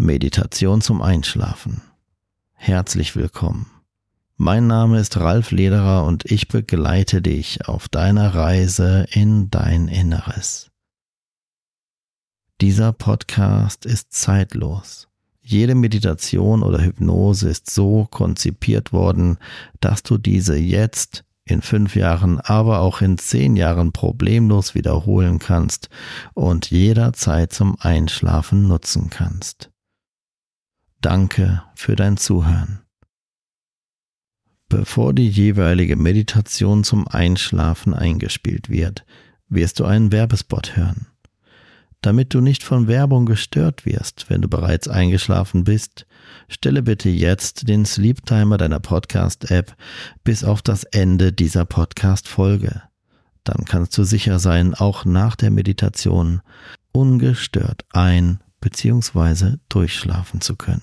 Meditation zum Einschlafen. Herzlich willkommen. Mein Name ist Ralf Lederer und ich begleite dich auf deiner Reise in dein Inneres. Dieser Podcast ist zeitlos. Jede Meditation oder Hypnose ist so konzipiert worden, dass du diese jetzt in fünf Jahren, aber auch in zehn Jahren problemlos wiederholen kannst und jederzeit zum Einschlafen nutzen kannst. Danke für dein Zuhören. Bevor die jeweilige Meditation zum Einschlafen eingespielt wird, wirst du einen Werbespot hören. Damit du nicht von Werbung gestört wirst, wenn du bereits eingeschlafen bist, stelle bitte jetzt den Sleep Timer deiner Podcast-App bis auf das Ende dieser Podcast-Folge. Dann kannst du sicher sein, auch nach der Meditation ungestört ein- bzw. durchschlafen zu können.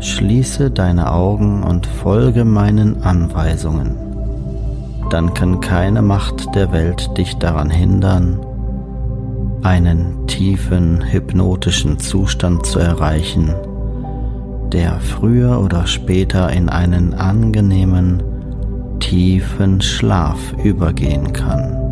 Schließe deine Augen und folge meinen Anweisungen. Dann kann keine Macht der Welt dich daran hindern, einen tiefen hypnotischen Zustand zu erreichen, der früher oder später in einen angenehmen, tiefen Schlaf übergehen kann.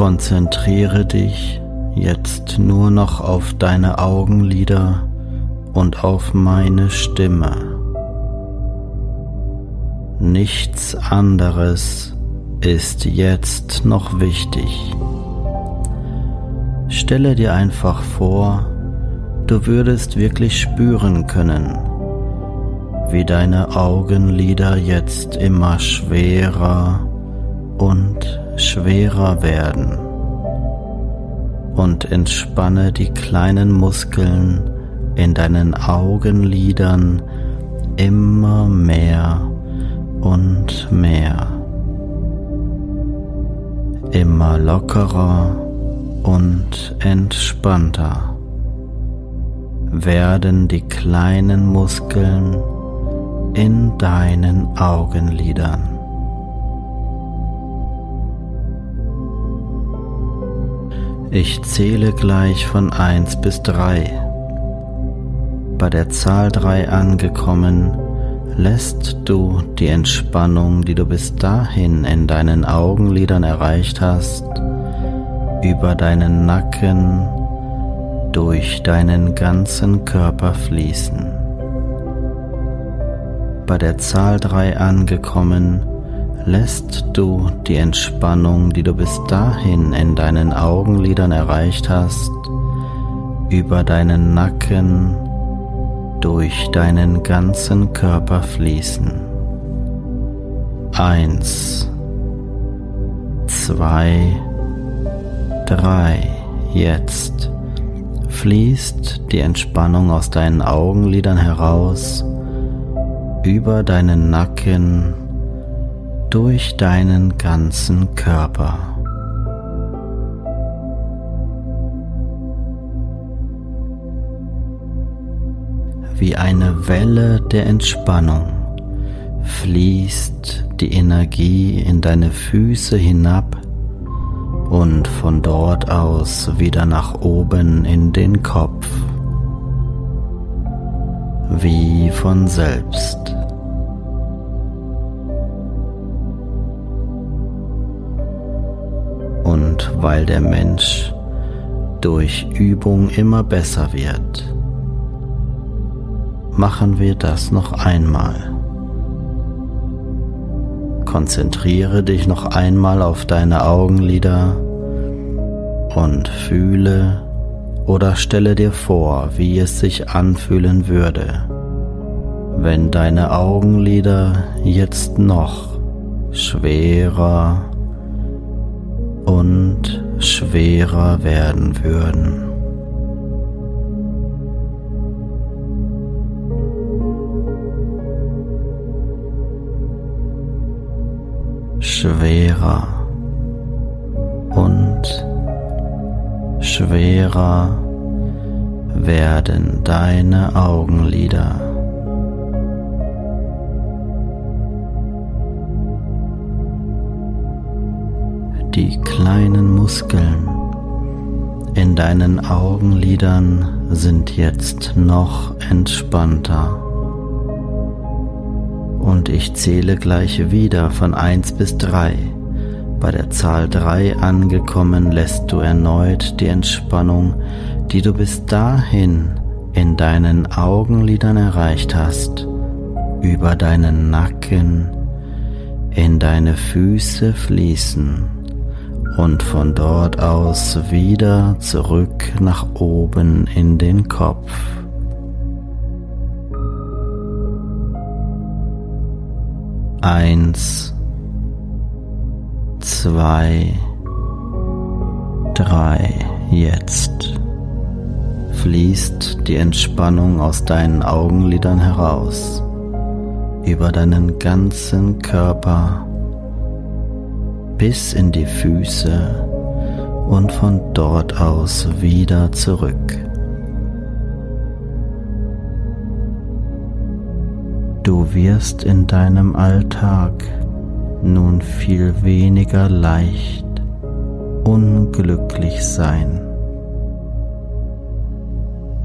Konzentriere dich jetzt nur noch auf deine Augenlider und auf meine Stimme. Nichts anderes ist jetzt noch wichtig. Stelle dir einfach vor, du würdest wirklich spüren können, wie deine Augenlider jetzt immer schwerer und schwerer werden und entspanne die kleinen Muskeln in deinen Augenlidern immer mehr und mehr. Immer lockerer und entspannter werden die kleinen Muskeln in deinen Augenlidern. Ich zähle gleich von 1 bis 3. Bei der Zahl 3 angekommen, lässt du die Entspannung, die du bis dahin in deinen Augenlidern erreicht hast, über deinen Nacken durch deinen ganzen Körper fließen. Bei der Zahl 3 angekommen, lässt du die Entspannung, die du bis dahin in deinen Augenlidern erreicht hast, über deinen Nacken durch deinen ganzen Körper fließen. Eins, zwei, drei. Jetzt fließt die Entspannung aus deinen Augenlidern heraus, über deinen Nacken, durch deinen ganzen Körper. Wie eine Welle der Entspannung fließt die Energie in deine Füße hinab und von dort aus wieder nach oben in den Kopf, wie von selbst. Und weil der Mensch durch Übung immer besser wird, machen wir das noch einmal. Konzentriere dich noch einmal auf deine Augenlider und fühle oder stelle dir vor, wie es sich anfühlen würde, wenn deine Augenlider jetzt noch schwerer und schwerer werden würden. Schwerer und schwerer werden deine Augenlider. Die kleinen Muskeln in deinen Augenlidern sind jetzt noch entspannter. Und ich zähle gleich wieder von 1 bis 3. Bei der Zahl 3 angekommen lässt du erneut die Entspannung, die du bis dahin in deinen Augenlidern erreicht hast, über deinen Nacken in deine Füße fließen und von dort aus wieder zurück nach oben in den Kopf. Eins, zwei, drei. Jetzt fließt die Entspannung aus deinen Augenlidern heraus, über deinen ganzen Körper bis in die Füße und von dort aus wieder zurück. Du wirst in deinem Alltag nun viel weniger leicht unglücklich sein,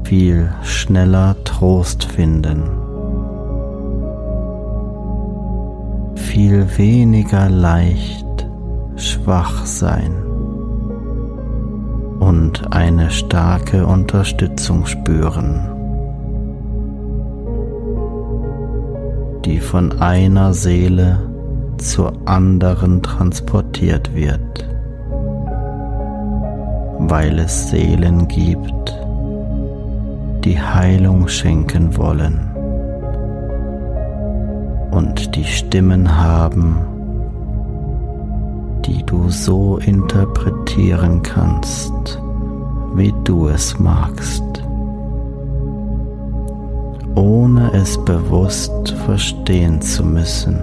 viel schneller Trost finden, viel weniger leicht schwach sein und eine starke Unterstützung spüren, die von einer Seele zur anderen transportiert wird, weil es Seelen gibt, die Heilung schenken wollen und die Stimmen haben, die du so interpretieren kannst, wie du es magst, ohne es bewusst verstehen zu müssen.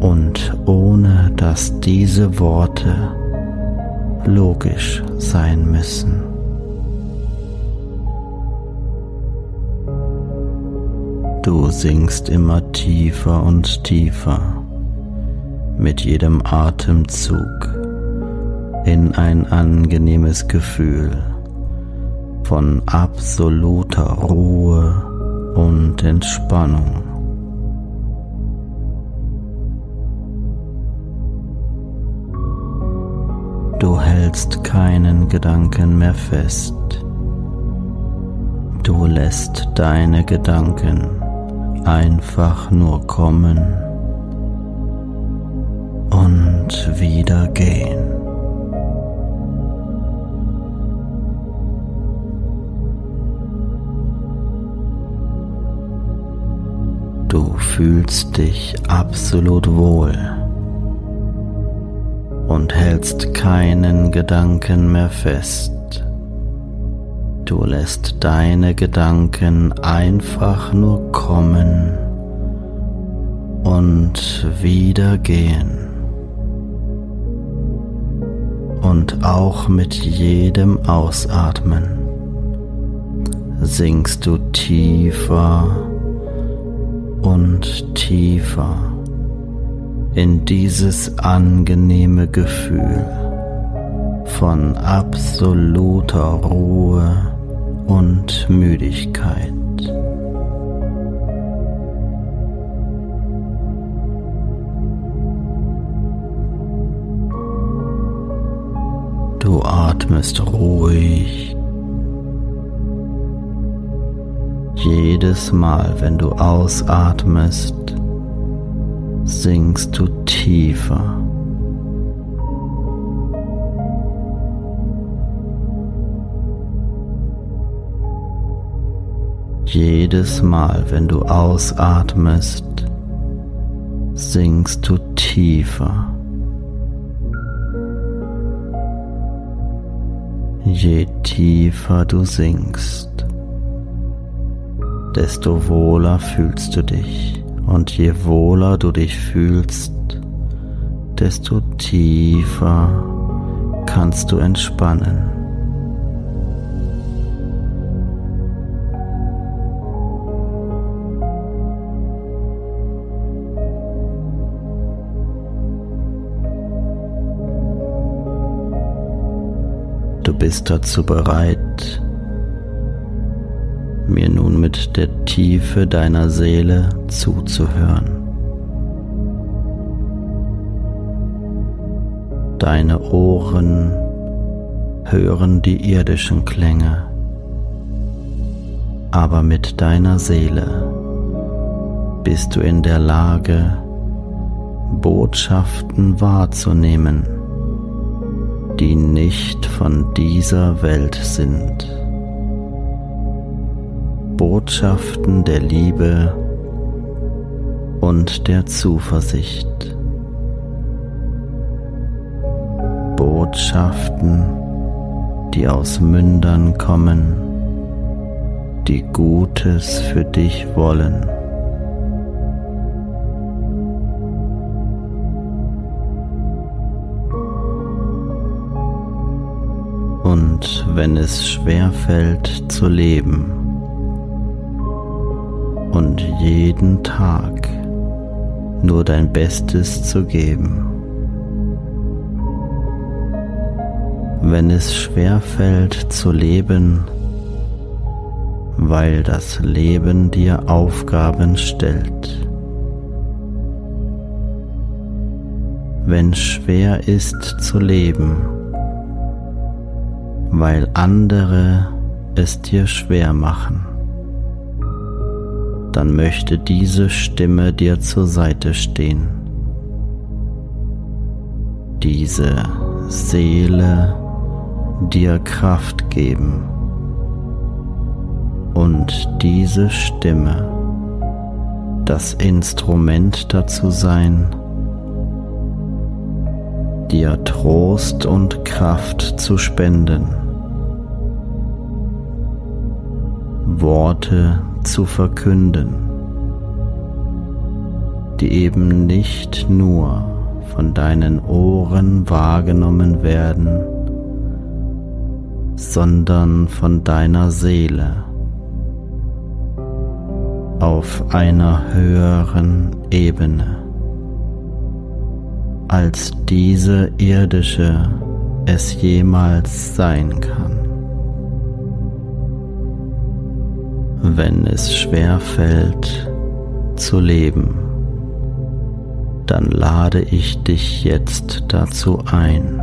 Und ohne dass diese Worte logisch sein müssen. Du sinkst immer tiefer und tiefer mit jedem Atemzug in ein angenehmes Gefühl von absoluter Ruhe und Entspannung. Du hältst keinen Gedanken mehr fest. Du lässt deine Gedanken einfach nur kommen und wieder gehen. Du fühlst dich absolut wohl und hältst keinen Gedanken mehr fest. Du lässt deine Gedanken einfach nur kommen und wieder gehen. Und auch mit jedem Ausatmen sinkst du tiefer und tiefer in dieses angenehme Gefühl von absoluter Ruhe und Müdigkeit. Atmest ruhig. Jedes Mal, wenn du ausatmest, sinkst du tiefer. Jedes Mal, wenn du ausatmest, sinkst du tiefer. Je tiefer du sinkst, desto wohler fühlst du dich. Und je wohler du dich fühlst, desto tiefer kannst du entspannen. Bist dazu bereit, mir nun mit der Tiefe deiner Seele zuzuhören. Deine Ohren hören die irdischen Klänge, aber mit deiner Seele bist du in der Lage, Botschaften wahrzunehmen die nicht von dieser Welt sind. Botschaften der Liebe und der Zuversicht. Botschaften, die aus Mündern kommen, die Gutes für dich wollen. Wenn es schwer fällt zu leben und jeden Tag nur dein Bestes zu geben. Wenn es schwer fällt zu leben, weil das Leben dir Aufgaben stellt. Wenn schwer ist zu leben, weil andere es dir schwer machen, dann möchte diese Stimme dir zur Seite stehen. Diese Seele dir Kraft geben. Und diese Stimme das Instrument dazu sein, dir Trost und Kraft zu spenden, Worte zu verkünden, die eben nicht nur von deinen Ohren wahrgenommen werden, sondern von deiner Seele auf einer höheren Ebene als diese irdische es jemals sein kann. Wenn es schwer fällt zu leben, dann lade ich dich jetzt dazu ein,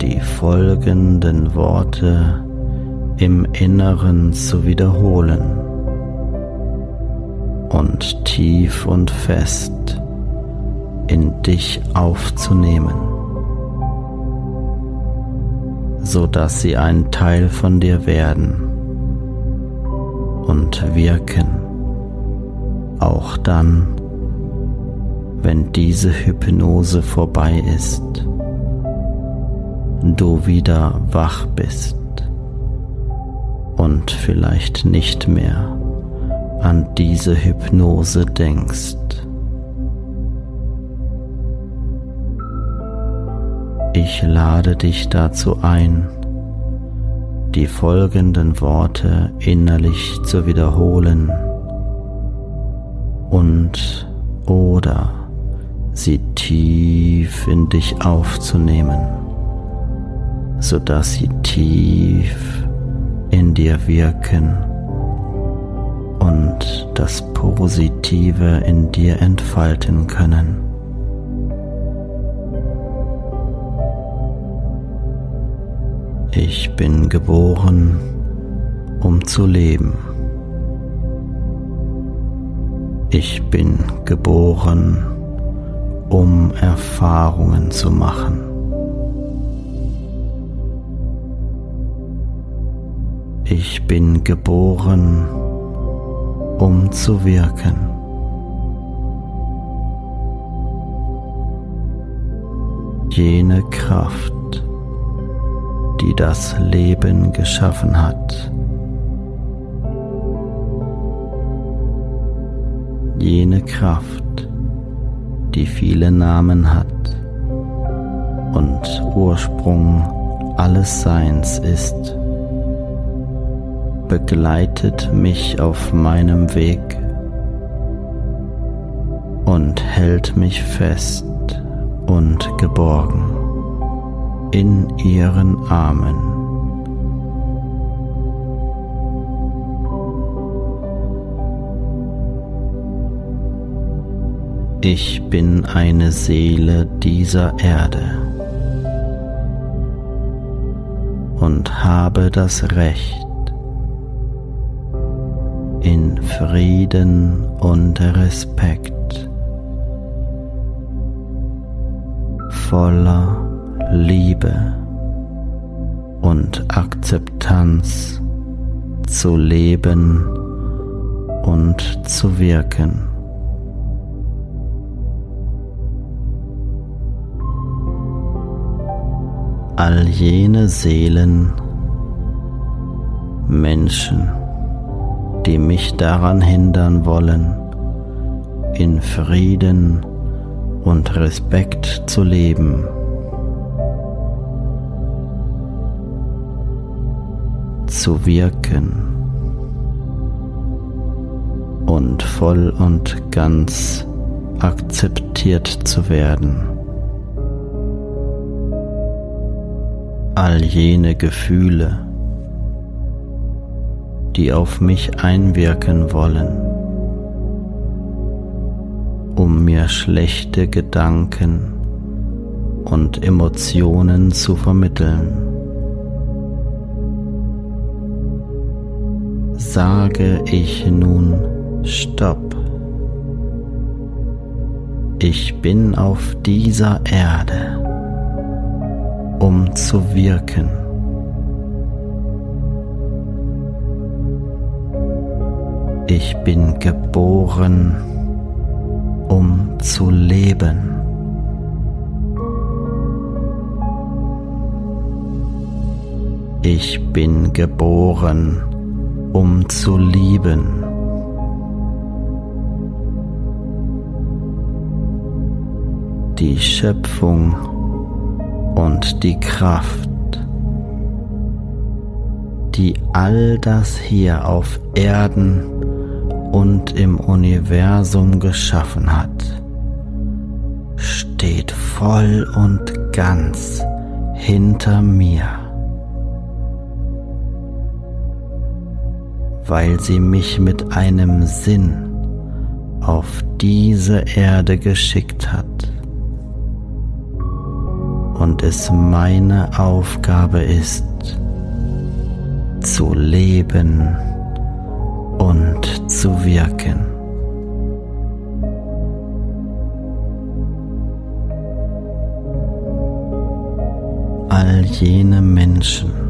die folgenden Worte im Inneren zu wiederholen und tief und fest in dich aufzunehmen, so dass sie ein Teil von dir werden und wirken, auch dann, wenn diese Hypnose vorbei ist, du wieder wach bist und vielleicht nicht mehr an diese Hypnose denkst. Ich lade dich dazu ein, die folgenden Worte innerlich zu wiederholen und oder sie tief in dich aufzunehmen, sodass sie tief in dir wirken und das Positive in dir entfalten können. Ich bin geboren, um zu leben. Ich bin geboren, um Erfahrungen zu machen. Ich bin geboren, um zu wirken. Jene Kraft, die das Leben geschaffen hat, jene Kraft, die viele Namen hat und Ursprung alles Seins ist, begleitet mich auf meinem Weg und hält mich fest und geborgen in ihren Armen. Ich bin eine Seele dieser Erde und habe das Recht, in Frieden und Respekt, voller Liebe und Akzeptanz zu leben und zu wirken. all jene Seelen, Menschen, die mich daran hindern wollen, in Frieden und Respekt zu leben. Zu wirken und voll und ganz akzeptiert zu werden. all jene Gefühle, die auf mich einwirken wollen, um mir schlechte Gedanken und Emotionen zu vermitteln. Sage ich nun Stopp. Ich bin auf dieser Erde um zu wirken. Ich bin geboren, um zu leben. Ich bin geboren, um zu lieben. Die Schöpfung und die Kraft, die all das hier auf Erden und im Universum geschaffen hat, steht voll und ganz hinter mir, weil sie mich mit einem Sinn auf diese Erde geschickt hat und es meine Aufgabe ist, zu leben und zu wirken. All jene Menschen,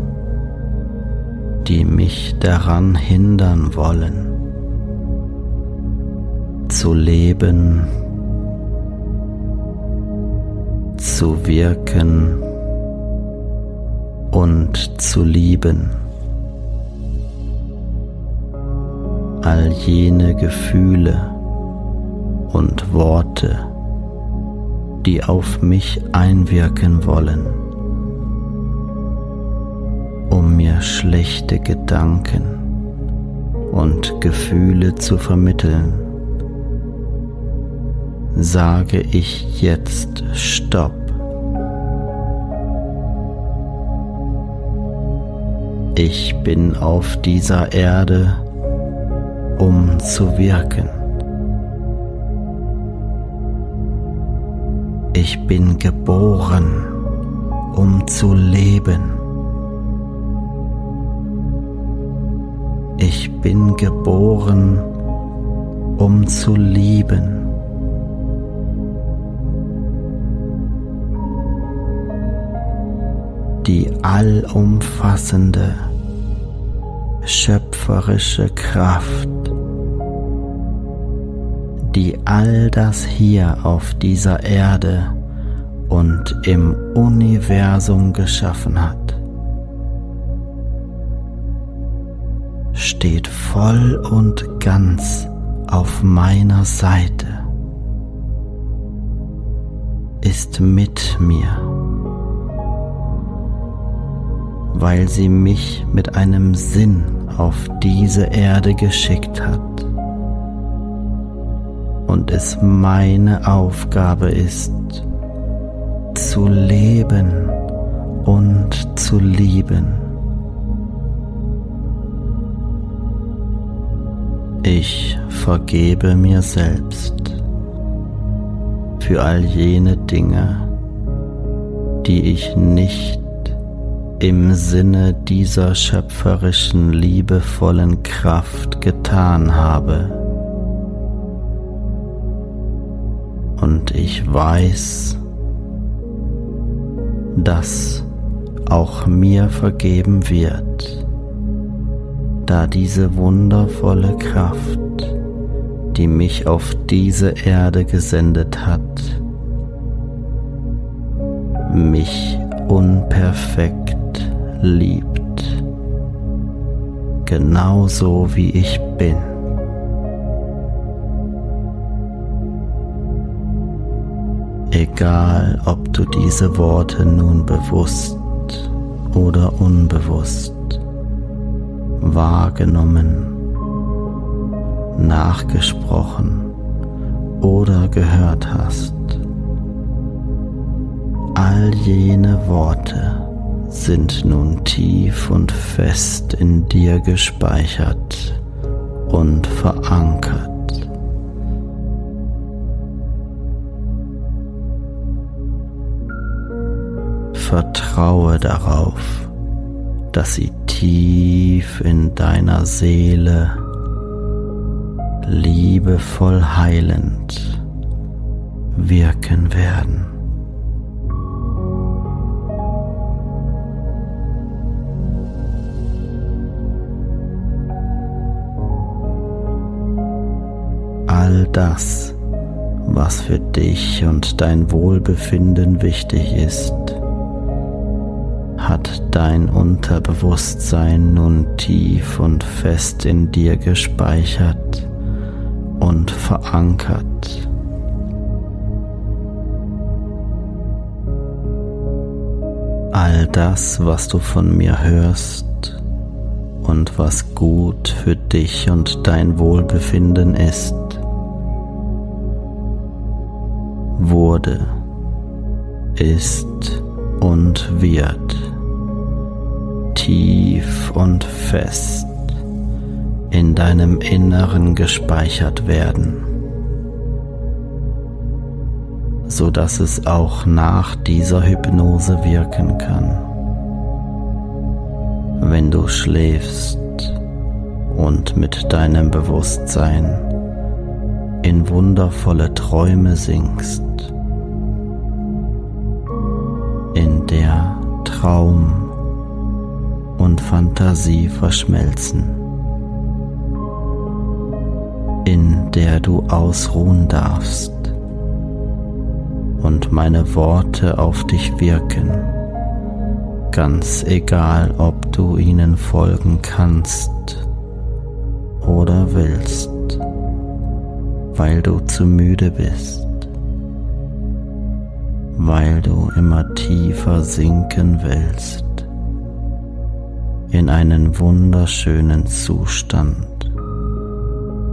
die mich daran hindern wollen, zu leben zu wirken und zu lieben. All jene Gefühle und Worte, die auf mich einwirken wollen, um mir schlechte Gedanken und Gefühle zu vermitteln, sage ich jetzt Stopp. Ich bin auf dieser Erde, um zu wirken. Ich bin geboren, um zu leben. Ich bin geboren, um zu lieben. Die allumfassende, schöpferische Kraft, die all das hier auf dieser Erde und im Universum geschaffen hat, steht voll und ganz auf meiner Seite, ist mit mir, weil sie mich mit einem Sinn auf diese Erde geschickt hat und es meine Aufgabe ist, zu leben und zu lieben. Ich vergebe mir selbst für all jene Dinge, die ich nicht im Sinne dieser schöpferischen, liebevollen Kraft getan habe. Und ich weiß, dass auch mir vergeben wird, da diese wundervolle Kraft, die mich auf diese Erde gesendet hat, mich unperfekt liebt, genauso wie ich bin. Egal, ob du diese Worte nun bewusst oder unbewusst wahrgenommen, nachgesprochen oder gehört hast. All jene Worte sind nun tief und fest in dir gespeichert und verankert. Vertraue darauf, dass sie tief in deiner Seele liebevoll heilend wirken werden. All das, was für dich und dein Wohlbefinden wichtig ist, dein Unterbewusstsein nun tief und fest in dir gespeichert und verankert. All das, was du von mir hörst und was gut für dich und dein Wohlbefinden ist, wurde, ist und wird tief und fest in deinem Inneren gespeichert werden, so dass es auch nach dieser Hypnose wirken kann. Wenn du schläfst und mit deinem Bewusstsein in wundervolle Träume sinkst, in der Traum Fantasie verschmelzen, in der du ausruhen darfst und meine Worte auf dich wirken, ganz egal, ob du ihnen folgen kannst oder willst, weil du zu müde bist, weil du immer tiefer sinken willst in einen wunderschönen Zustand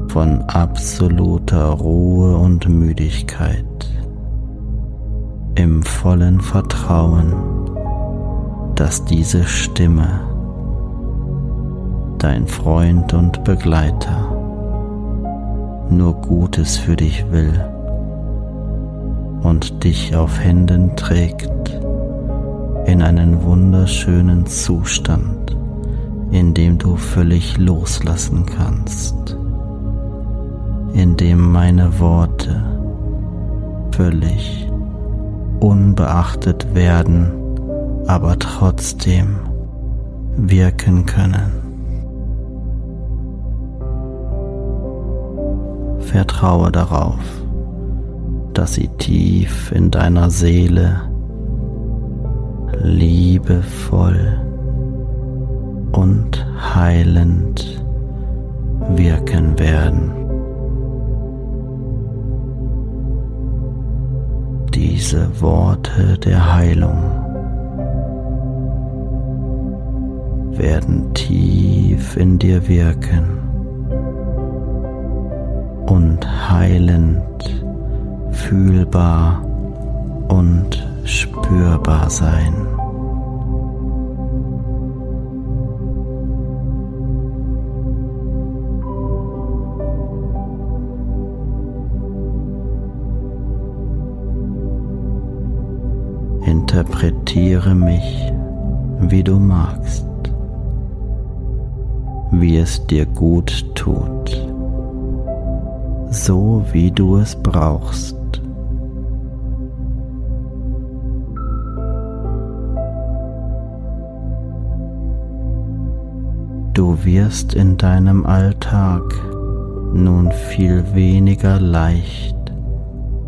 von absoluter Ruhe und Müdigkeit, im vollen Vertrauen, dass diese Stimme, dein Freund und Begleiter, nur Gutes für dich will und dich auf Händen trägt in einen wunderschönen Zustand, in dem du völlig loslassen kannst, in dem meine Worte völlig unbeachtet werden, aber trotzdem wirken können. Vertraue darauf, dass sie tief in deiner Seele liebevoll und heilend wirken werden. Diese Worte der Heilung werden tief in dir wirken und heilend, fühlbar und spürbar sein. Interpretiere mich, wie du magst, wie es dir gut tut, so wie du es brauchst. Du wirst in deinem Alltag nun viel weniger leicht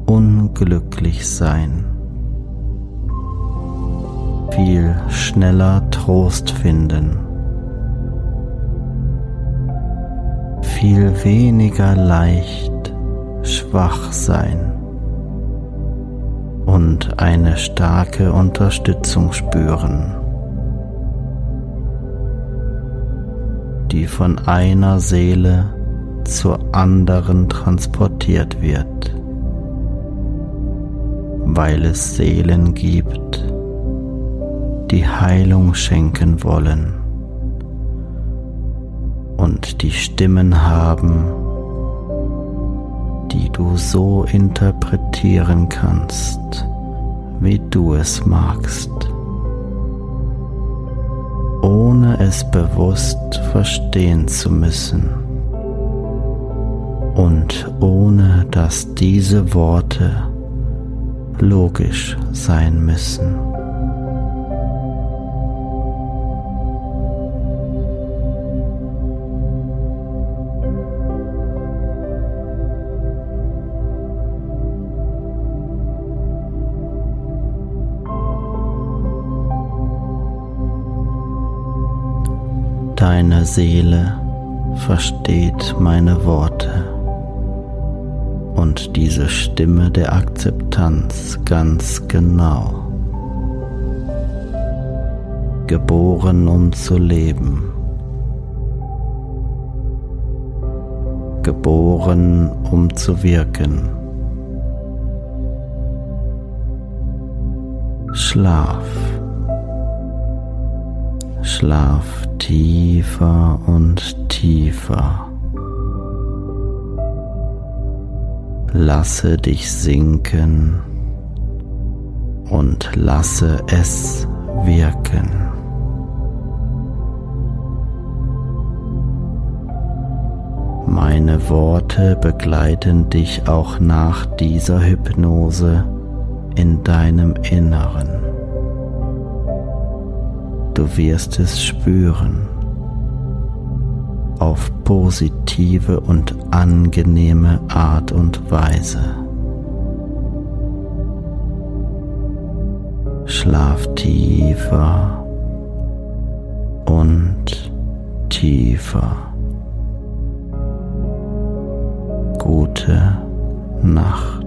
unglücklich sein, viel schneller Trost finden, viel weniger leicht schwach sein und eine starke Unterstützung spüren. die von einer Seele zur anderen transportiert wird, weil es Seelen gibt, die Heilung schenken wollen und die Stimmen haben, die du so interpretieren kannst, wie du es magst ohne es bewusst verstehen zu müssen und ohne dass diese Worte logisch sein müssen. Seele versteht meine Worte und diese Stimme der Akzeptanz ganz genau. Geboren um zu leben. Geboren um zu wirken. Schlaf. Schlaf tiefer und tiefer. Lasse dich sinken und lasse es wirken. Meine Worte begleiten dich auch nach dieser Hypnose in deinem Inneren. Du wirst es spüren auf positive und angenehme Art und Weise. Schlaf tiefer und tiefer. Gute Nacht.